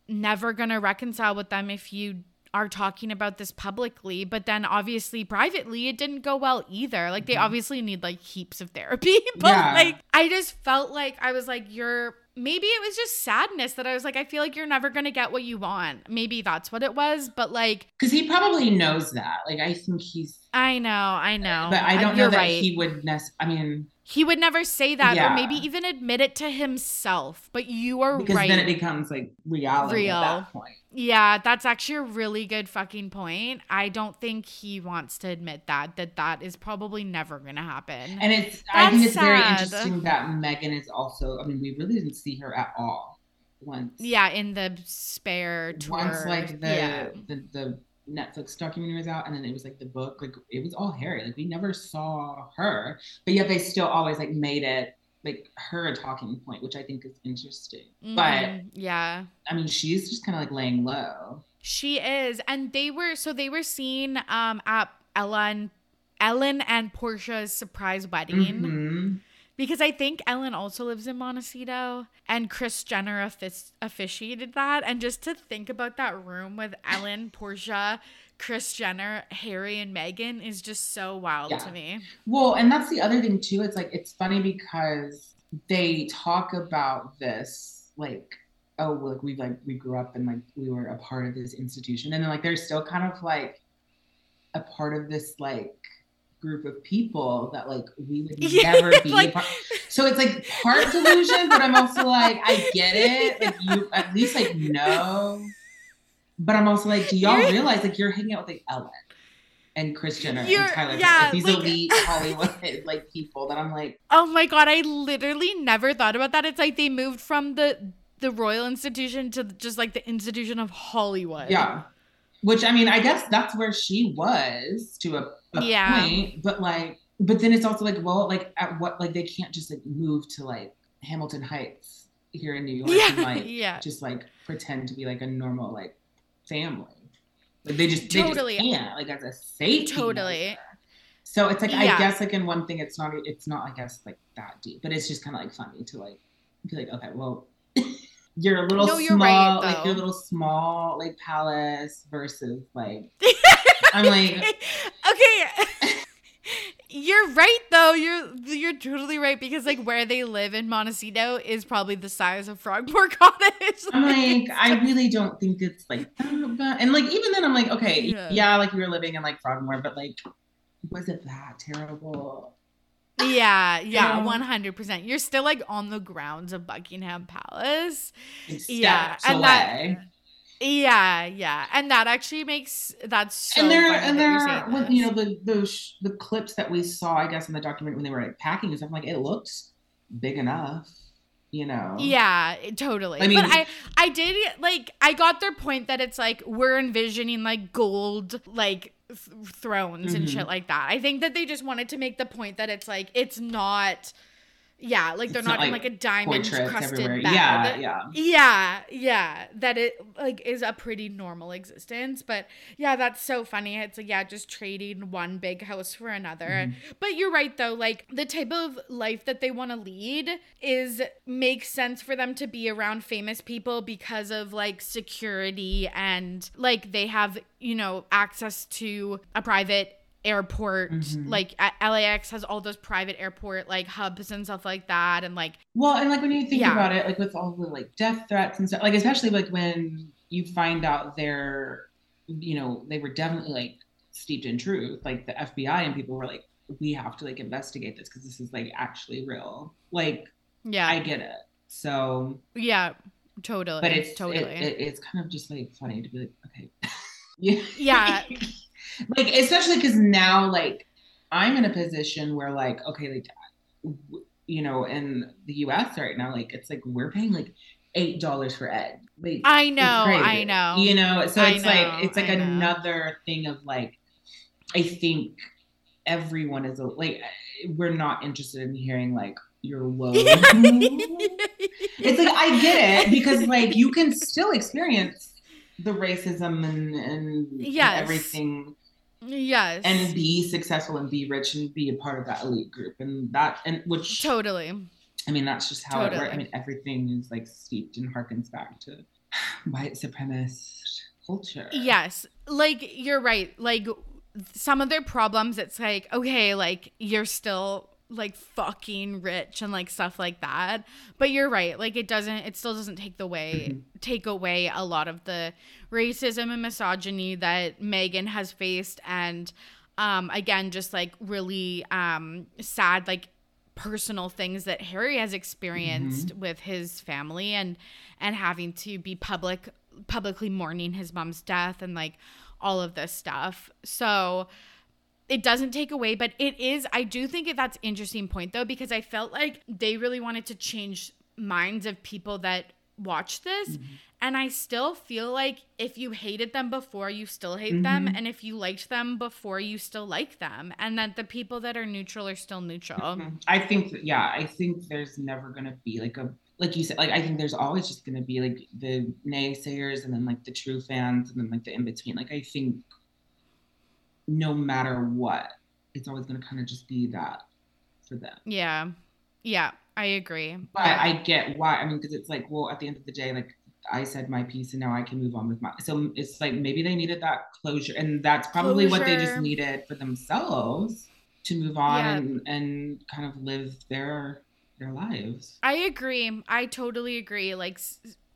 never going to reconcile with them if you are talking about this publicly. But then obviously, privately, it didn't go well either. Like, they mm-hmm. obviously need like heaps of therapy. but Yeah. like, I just felt like I was like, you're. Maybe it was just sadness that I was like, I feel like you're never gonna get what you want. Maybe that's what it was, but like, Because he probably knows that. Like, I think he's, I know, I know, but I don't know that right. he would necessarily. I mean, He would never say that, or maybe even admit it to himself. But you are because right. then it becomes like reality Real. at that point. Yeah, that's actually a really good fucking point. I don't think he wants to admit that that that is probably never gonna happen. And it's, I think That's it's very interesting that Meghan is also, I mean, we really didn't see her at all once. yeah, in the spare tour. Once like the, yeah. the, the Netflix documentary was out and then it was like the book, like it was all Harry. Like we never saw her, but yet they still always like made it like her a talking point, which I think is interesting. But Mhm, yeah. I mean, she's just kind of like laying low. She is, and they were so they were seen um at Ellen, Ellen and Portia's surprise wedding Mhm. because I think Ellen also lives in Montecito, and Kris Jenner offic- officiated that. And just to think about that room with Ellen, Portia, Kris Jenner, Harry, and Meghan is just so wild Yeah. to me. Well, and that's the other thing too. It's like it's funny because they talk about this like, oh, like we like we grew up and like we were a part of this institution, and then like they're still kind of like a part of this like group of people that like we would Yeah, never be. a like- part. So it's like part delusion, but I'm also like I get it. Like you at least like know. But I'm also like, do y'all You're- realize like you're hanging out with like Ellen and Kris Jenner and Tyler? Yeah, like, these like- elite Hollywood like people that I'm like, Oh my god, I literally never thought about that. It's like they moved from the the Royal Institution to just like the Institution of Hollywood. yeah. Which I mean, I guess that's where she was to a, a Yeah. point, but like, but then it's also like, well, like at what like they can't just like move to like Hamilton Heights here in New York and like yeah. just like pretend to be like a normal like family. Like they just they Totally. just can't like as a safety Totally. measure. So it's like Yeah. I guess like in one thing it's not it's not I guess like that deep, but it's just kind of like funny to like be like okay well you're a little No, you're small right, like your little small like palace versus like I'm like okay. You're right though. You're you're totally right because like where they live in Montecito is probably the size of Frogmore Cottage. I'm like I really don't think it's like and like even then I'm like okay Yeah. yeah, like we were living in like Frogmore but like was it that terrible? yeah, yeah, one hundred percent. You're still like on the grounds of Buckingham Palace. Yeah, and that- away. Yeah, yeah, and that actually makes that's so and there and there you know the those the clips that we saw i guess in the documentary when they were like packing and stuff like it looks big enough you know Yeah, totally. I mean- but I I did like I got their point that it's like we're envisioning like gold like th- thrones and Mhm. shit like that. I think that they just wanted to make the point that it's like it's not yeah, like they're not, not, in like, like a diamond crusted bed. yeah yeah Yeah, yeah, that it like is a pretty normal existence, but yeah, that's so funny. It's like yeah, just trading one big house for another. Mm-hmm. But you're right though, like the type of life that they want to lead is makes sense for them to be around famous people because of like security and like they have, you know, access to a private airport Mhm. like LAX has all those private airport like hubs and stuff like that and like well and like when you think Yeah. about it like with all the like death threats and stuff like especially like when you find out they're you know, they were definitely like steeped in truth. Like the FBI and people were like, we have to like investigate this because this is like actually real. Like, Yeah. I get it. So, yeah. Totally. but it's totally. it, it, it's kind of just like funny to be like, okay, yeah, Yeah. Like especially because now like I'm in a position where like okay, like you know, in the U.S. right now, like it's like we're paying like eight dollars for ed. Like I know. I know. You know, so it's know, like it's like another thing of like I think everyone is a, like we're not interested in hearing like your low. it's like I get it because like you can still experience the racism and and, and Yes. everything yes. and be successful and be rich and be a part of that elite group and that and which totally. I mean that's just how it works. I mean everything is like steeped and harkens back to white supremacist culture. Yes. Like you're right. Like some of their problems it's like okay, like you're still like fucking rich and like stuff like that. But you're right. Like it doesn't it still doesn't take the way take away a lot of the racism and misogyny that Meghan has faced and um again just like really um sad like personal things that Harry has experienced with his family and and having to be public publicly mourning his mom's death and like all of this stuff. So it doesn't take away, but it is I do think that that's interesting point though because I felt like they really wanted to change minds of people that watch this and I still feel like if you hated them before you still hate them and if you liked them before you still like them and that the people that are neutral are still neutral. Mhm. I think that- yeah, I think there's never gonna be like a like you said, like I think there's always just gonna be like the naysayers and then like the true fans and then like the in between. Like I think no matter what, it's always gonna kind of just be that for them. Yeah. Yeah, I agree. But I get why. I mean, because it's like, well, at the end of the day, like I said my piece and now I can move on with my. So it's like maybe they needed that closure, and that's probably what they just needed for themselves to move on Yeah. and and kind of live their their lives. I agree. I totally agree. Like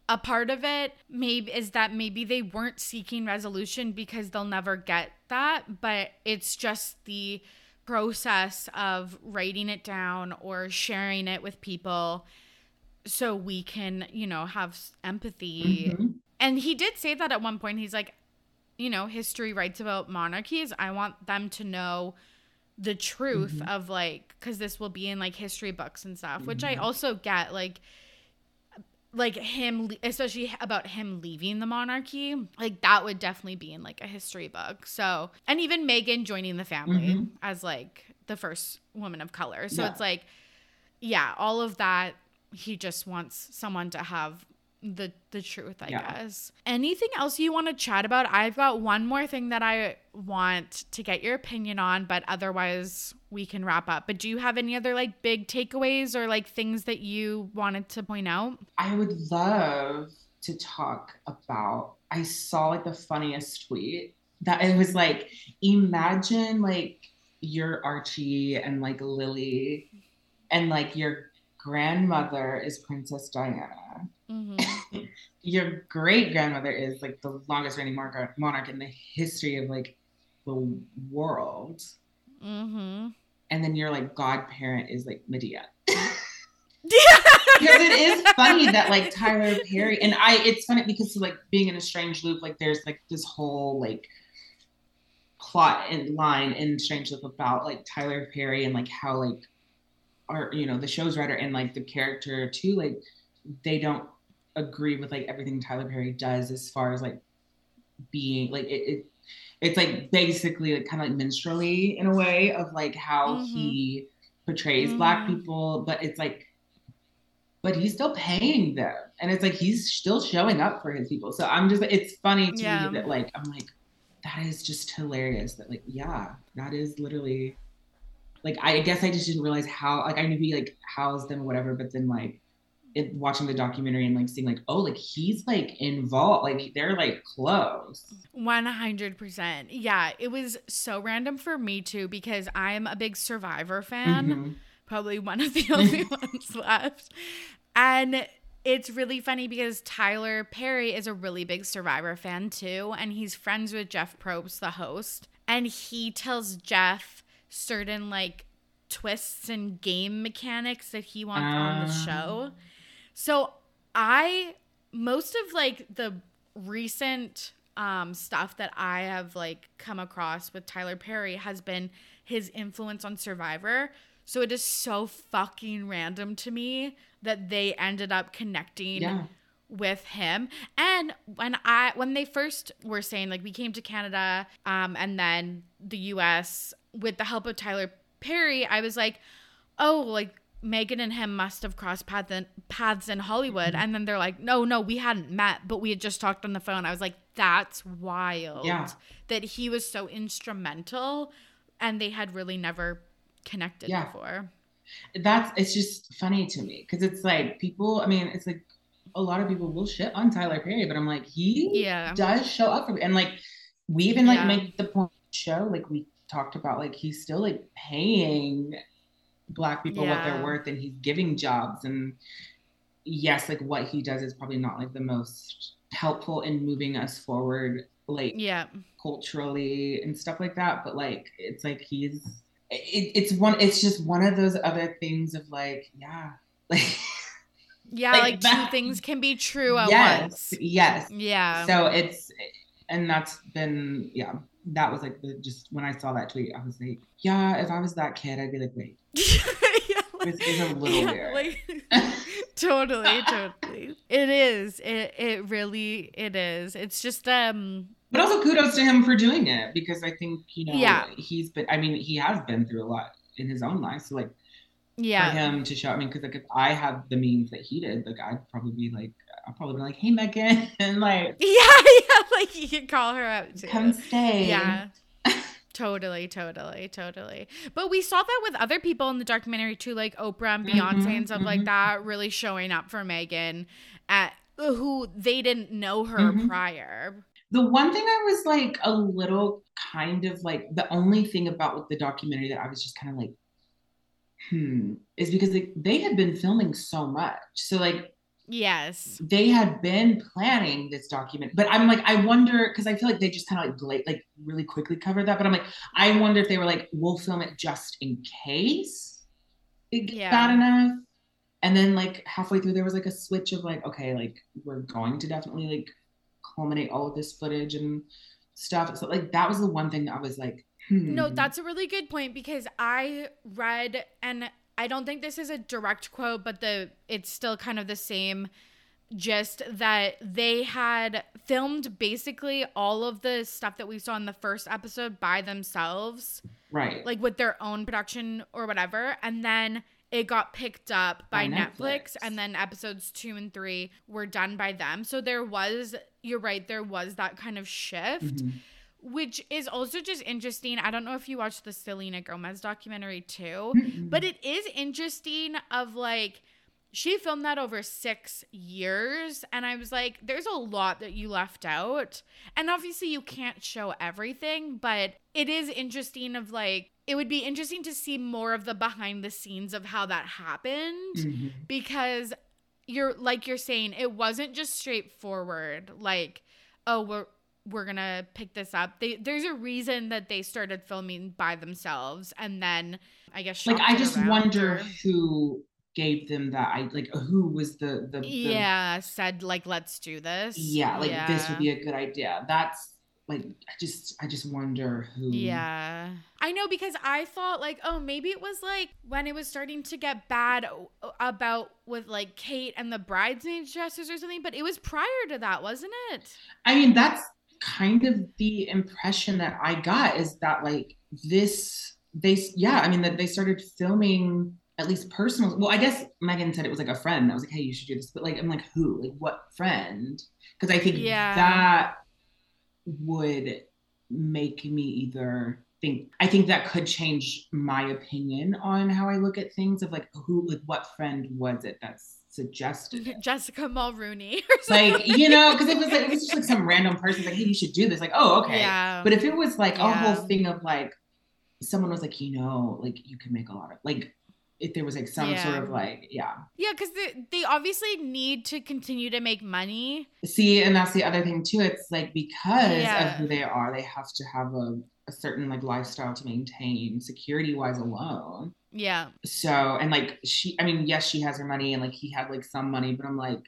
a part of it maybe is that maybe they weren't seeking resolution because they'll never get that, but it's just the process of writing it down or sharing it with people so we can, you know, have empathy. Mhm. And he did say that at one point. He's like, you know, history writes about monarchies. I want them to know the truth Mhm. of like, because this will be in like history books and stuff, which I Mhm. also get. Like, like him, especially about him leaving the monarchy, like that would definitely be in like a history book. So, and even Meghan joining the family Mhm. as like the first woman of color. So Yeah. it's like, yeah, all of that. He just wants someone to have the the truth, I Yeah. guess. Anything else you want to chat about? I've got one more thing that I want to get your opinion on, but otherwise we can wrap up. But do you have any other like big takeaways or like things that you wanted to point out? I would love to talk about. I saw like the funniest tweet that it was like, imagine like your Archie and like Lily, and like your grandmother is Princess Diana. Mm-hmm. Your great grandmother is like the longest reigning monarch, monarch in the history of like the world, mm-hmm. and then your like godparent is like Madea. Because it is funny that like Tyler Perry and I it's funny because like being in a strange loop like there's like this whole like plot and line in Strange Loop about like Tyler Perry and like how like our you know the show's writer and like the character too like they don't agree with like everything Tyler Perry does as far as like being like it, it it's like basically like kind of like minstrelly in a way of like how Mhm. he portrays black Mhm. people but it's like but he's still paying them and it's like he's still showing up for his people so i'm just it's funny to Yeah. me that like i'm like that is just hilarious that like yeah that is literally like i guess i just didn't realize how like i knew he like housed them or whatever but then like it, watching the documentary and like seeing like oh like he's like involved like they're like close 100%. Yeah, it was so random for me too because I'm a big Survivor fan. Mhm. probably one of the only ones left. And it's really funny because Tyler Perry is a really big Survivor fan too, and he's friends with Jeff Probst, the host, and he tells Jeff certain like twists and game mechanics that he wants on the show. So I most of like the recent um stuff that I have like come across with Tyler Perry has been his influence on Survivor. So it is so fucking random to me that they ended up connecting Yeah. with him. And when I when they first were saying like we came to Canada um and then the US with the help of Tyler Perry, I was like, "Oh, like Meghan and him must have crossed path in, paths in Hollywood." Mm-hmm. And then they're like, "No, no, we hadn't met, but we had just talked on the phone." I was like, "That's wild." Yeah. That he was so instrumental and they had really never connected Yeah. before. That's it's just funny to me because it's like people. I mean, it's like a lot of people will shit on Tyler Perry, but I'm like he Yeah. does show up for me, and like we even like Yeah. make the point show like we talked about like he's still like paying black people what they're worth and he's giving jobs and yes like what he does is probably not like the most helpful in moving us forward like Yeah. culturally and stuff like that but like it's like he's it, it's one it's just one of those other things of like yeah like Yeah, Like like, two things can be true at yes once. yes Yeah. so it's and that's been yeah that was like the just when i saw that tweet i was like yeah if i was that kid i'd be like wait yeah, This is a little weird. like- totally, totally. It is. It it really it is. It's just um but also kudos to him for doing it because i think you know Yeah. he's been i mean he has been through a lot in his own life so like for yeah. him to show i mean because like if i had the means that he did like i'd probably be like i'll probably be like hey Meghan and like Yeah, yeah, like you could call her up too. come stay Yeah. Totally, totally, totally. But we saw that with other people in the documentary too, like Oprah and Beyonce Mhm, and stuff like mhm. that, really showing up for Meghan at who they didn't know her Mhm. prior. The one thing I was like a little kind of like the only thing about with the documentary that I was just kind of like, hmm, is because like, they had been filming so much. So like Yes. they had been planning this document, but I'm like, I wonder because I feel like they just kind of like like really quickly covered that. But I'm like, I wonder if they were like, we'll film it just in case it gets Yeah. bad enough. And then like halfway through, there was like a switch of like, okay, like we're going to definitely like culminate all of this footage and stuff. So like that was the one thing that I was like, hmm. No, that's a really good point because I read and I don't think this is a direct quote, but the it's still kind of the same just that they had filmed basically all of the stuff that we saw in the first episode by themselves, right. like with their own production or whatever, and then it got picked up by, By Netflix. Netflix. and then episodes 2 and 3 were done by them. So there was you're right, there was that kind of shift Mhm. Which is also just interesting. I don't know if you watched the Selena Gomez documentary too, but it is interesting of like she filmed that over 6 years and I was like there's a lot that you left out. And obviously you can't show everything, but it is interesting of like it would be interesting to see more of the behind the scenes of how that happened Mhm. because you're like you're saying it wasn't just straightforward like oh we're we're gonna pick this up they, there's a reason that they started filming by themselves and then i guess like I just wonder or- who gave them that. I like who was the the, the yeah said like let's do this yeah like this would be a good idea. That's like I just I just wonder who. Yeah. I know because I thought like, oh, maybe it was like when it was starting to get bad about with like Kate and the bridesmaids dresses or something, but it was prior to that, wasn't it? I mean, that's kind of the impression that I got is that like this they yeah, I mean that they started filming at least personal well, I guess Meghan said it was like a friend that was like, hey, you should do this. But like I'm like, who? Like what friend? Because I think Yeah. that would make me either think I think that could change my opinion on how I look at things of like who like what friend was it that suggested? Jessica Mulroney like you know because it was like it was just like some random person like hey you should do this like oh okay Yeah. but if it was like a Yeah. whole thing of like someone was like you know like you can make a lot of like if there was like some sort of like yeah. Yeah, because they, they obviously need to continue to make money. See, and that's the other thing too. It's like because Yeah. of who they are, they have to have a, a certain like lifestyle to maintain security wise alone. Yeah. So and like she I mean, yes, she has her money and like he had like some money, but I'm like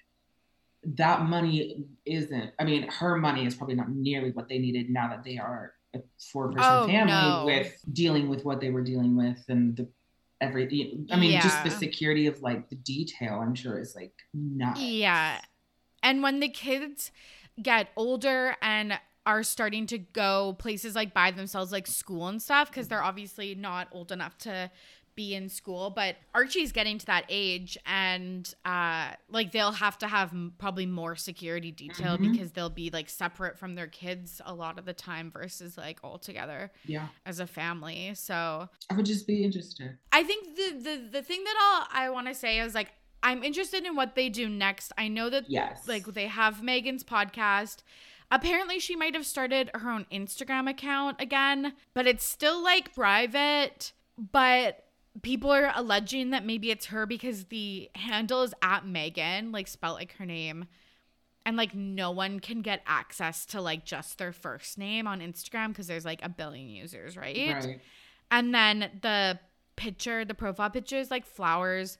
that money isn't I mean, her money is probably not nearly what they needed now that they are a four person Oh, family no. with dealing with what they were dealing with and the everything I mean, just the security of like the detail, I'm sure is like not. Yeah. And when the kids get older and are starting to go places like by themselves, like school and stuff, because they're obviously not old enough to be in school, but Archie's getting to that age and uh like they'll have to have m- probably more security detail Mhm. because they'll be like separate from their kids a lot of the time versus like all together Yeah. as a family. So I would just be interested. I think the the the thing that I'll, I want to say is like I'm interested in what they do next. I know that Yes. like they have Meghan's podcast. Apparently she might have started her own Instagram account again, but it's still like private, but people are alleging that maybe it's her because the handle is at Meghan, like spelled like her name. And like no one can get access to like just their first name on Instagram because there's like a billion users, right. right? and then the picture, the profile picture is like flowers.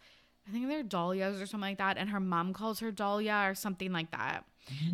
I think they're dahlias or something like that. And her mom calls her dahlia or something like that.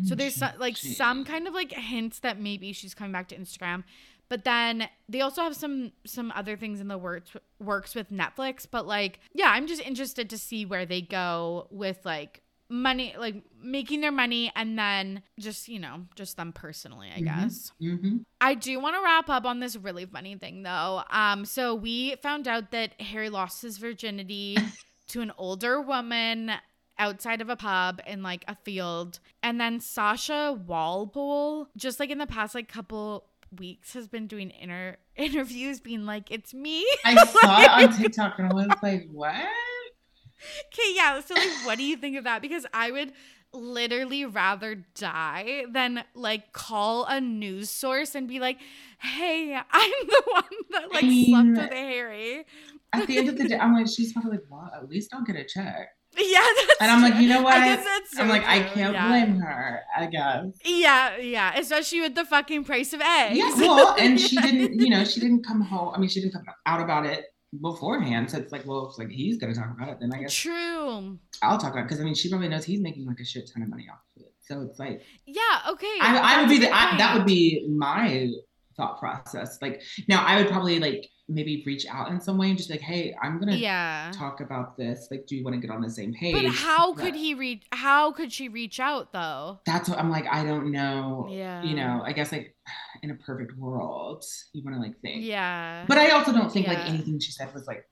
So there's so, like some kind of like hints that maybe she's coming back to Instagram. But then they also have some some other things in the works works with Netflix. But like, yeah, I'm just interested to see where they go with like money, like making their money, and then just you know just them personally, I Mhm. guess. Mm-hmm. I do want to wrap up on this really funny thing though. Um, so we found out that Harry lost his virginity to an older woman outside of a pub in like a field. And then Sasha Walpole, just like in the past like couple weeks, has been doing inter interviews being like, It's me. I saw it on TikTok and I was like, what? Okay, yeah. So like what do you think of that? Because I would literally rather die than like call a news source and be like, Hey, I'm the one that like I slept with Harry. At the end of the day, I'm like, she's probably like, well, at least I'll get a check. Yeah, that's And I'm like, you know what? I guess that's so I'm like, I can't yeah. blame her, I guess. Yeah, yeah, especially with the fucking price of eggs. Yeah, well, and she didn't, you know, she didn't come home. I mean, she didn't come out about it beforehand. So it's like, well, it's like he's gonna talk about it, then I guess True. I'll talk about it because I mean, she probably knows he's making like a shit ton of money off of it. So it's like, Yeah. Okay. I, I would be the, I, that would be my thought process. Like now, I would probably like maybe reach out in some way and just be like, hey, I'm gonna Yeah. talk about this. Like, do you want to get on the same page? But how could he reach? How could she reach out though? That's what I'm like. I don't know. Yeah. You know, I guess like in a perfect world, you want to like think. Yeah. But I also don't think like anything she said was like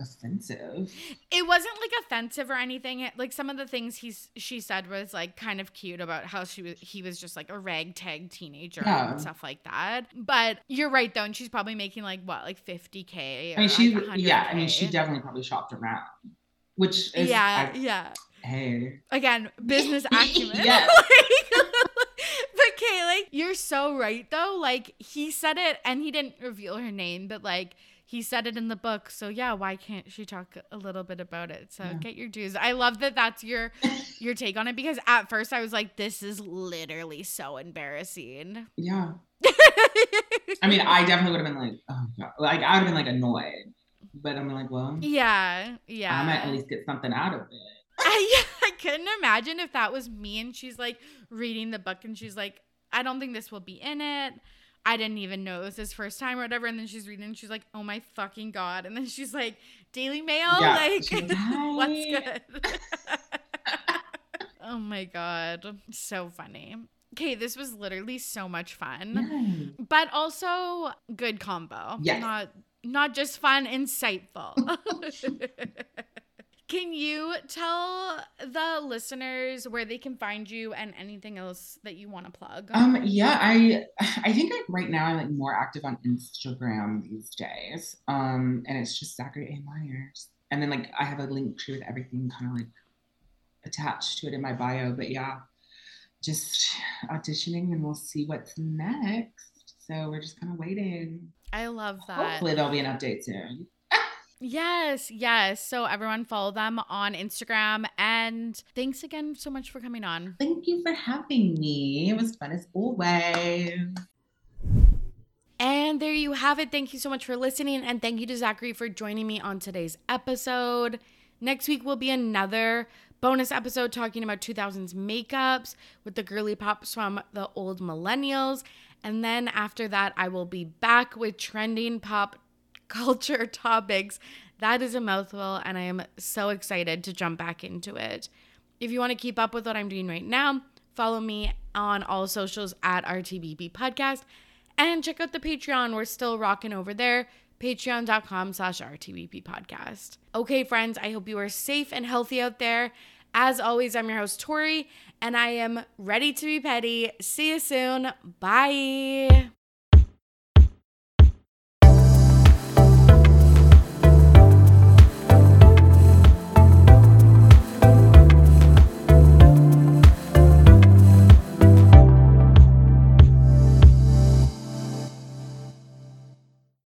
offensive. it wasn't like offensive or anything. Like some of the things he's she said was like kind of cute about how she was he was just like a ragtag teenager Yeah. and stuff like that. But you're right though, and she's probably making like what like 50k. I mean, she, like yeah, I mean, she definitely probably shopped around, which is, yeah, I- yeah. hey, Again, business acumen. Like- but Kay, like, you're so right though. Like, he said it and he didn't reveal her name, but like, he said it in the book. So yeah, why can't she talk a little bit about it? So Yeah. get your dues. I love that that's your your take on it because at first I was like, this is literally so embarrassing. yeah. I mean, I definitely would have been like, oh god, like I would have been like annoyed, but I'm like, well, yeah, yeah. I might at least get something out of it. I, I couldn't imagine if that was me and she's like reading the book and she's like, I don't think this will be in it. I didn't even know it was his first time or whatever. And then she's reading and she's like, oh my fucking God. And then she's like, Daily Mail? Yeah, like, what's good? oh my God. So funny. Okay, this was literally so much fun, but also good combo. Yes. Not not just fun, insightful. can you tell the listeners where they can find you and anything else that you want to plug? Um, yeah, I I think like right now I'm like more active on Instagram these days. Um, and it's just Zachary A. Meyers. And then like I have a link tree with everything kind of like attached to it in my bio. But yeah, just auditioning and we'll see what's next. So we're just kind of waiting. I love that. Hopefully there'll be an update soon. Yes, yes. So everyone follow them on Instagram. And thanks again so much for coming on. Thank you for having me. It was fun as always. And there you have it. Thank you so much for listening. And thank you to Zachary for joining me on today's episode. Next week will be another bonus episode talking about 2000s makeups with the girly pops from the old millennials. And then after that, I will be back with trending pop culture topics. That is a mouthful, and I am so excited to jump back into it. If you want to keep up with what I'm doing right now, follow me on all socials at RTBP Podcast and check out the Patreon. We're still rocking over there. Patreon.com slash RTBP podcast. Okay, friends, I hope you are safe and healthy out there. As always, I'm your host, Torry, and I am ready to be petty. See you soon. Bye.